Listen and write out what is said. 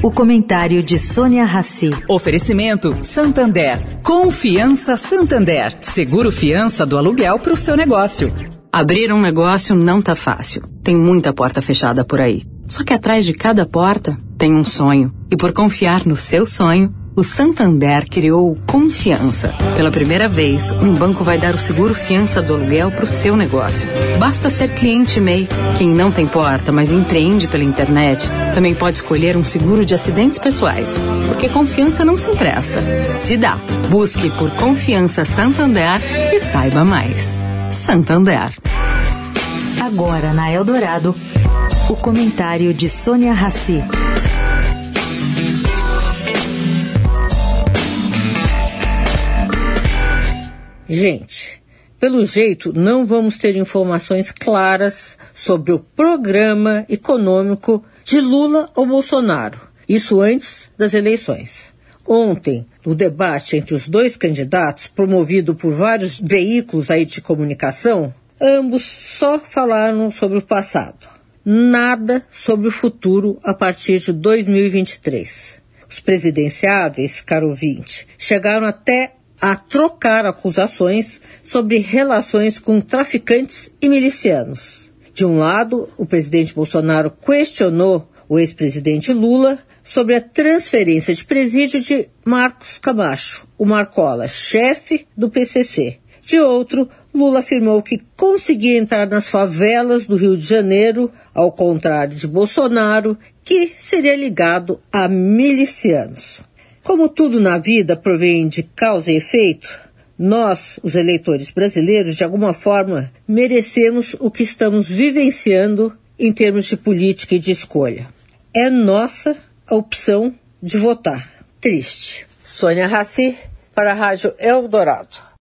O comentário de Sônia Rassi. Oferecimento Santander. Confiança Santander. Seguro fiança do aluguel para o seu negócio. Abrir um negócio não tá fácil. Tem muita porta fechada por aí. Só que atrás de cada porta tem um sonho. E por confiar no seu sonho, o Santander criou Confiança. Pela primeira vez, um banco vai dar o seguro fiança do aluguel para o seu negócio. Basta ser cliente MEI. Quem não tem porta, mas empreende pela internet, também pode escolher um seguro de acidentes pessoais. Porque confiança não se empresta, se dá. Busque por Confiança Santander e saiba mais. Santander. Agora na Eldorado, o comentário de Sônia Rassi. Gente, pelo jeito não vamos ter informações claras sobre o programa econômico de Lula ou Bolsonaro. Isso antes das eleições. Ontem, no debate entre os dois candidatos, promovido por vários veículos aí de comunicação, ambos só falaram sobre o passado. Nada sobre o futuro a partir de 2023. Os presidenciáveis, caro ouvinte, chegaram até a trocar acusações sobre relações com traficantes e milicianos. De um lado, o presidente Bolsonaro questionou o ex-presidente Lula sobre a transferência de presídio de Marcos Camacho, o Marcola, chefe do PCC. De outro, Lula afirmou que conseguia entrar nas favelas do Rio de Janeiro, ao contrário de Bolsonaro, que seria ligado a milicianos. Como tudo na vida provém de causa e efeito, nós, os eleitores brasileiros, de alguma forma, merecemos o que estamos vivenciando em termos de política e de escolha. É nossa a opção de votar. Triste. Sônia Raci, para a Rádio Eldorado.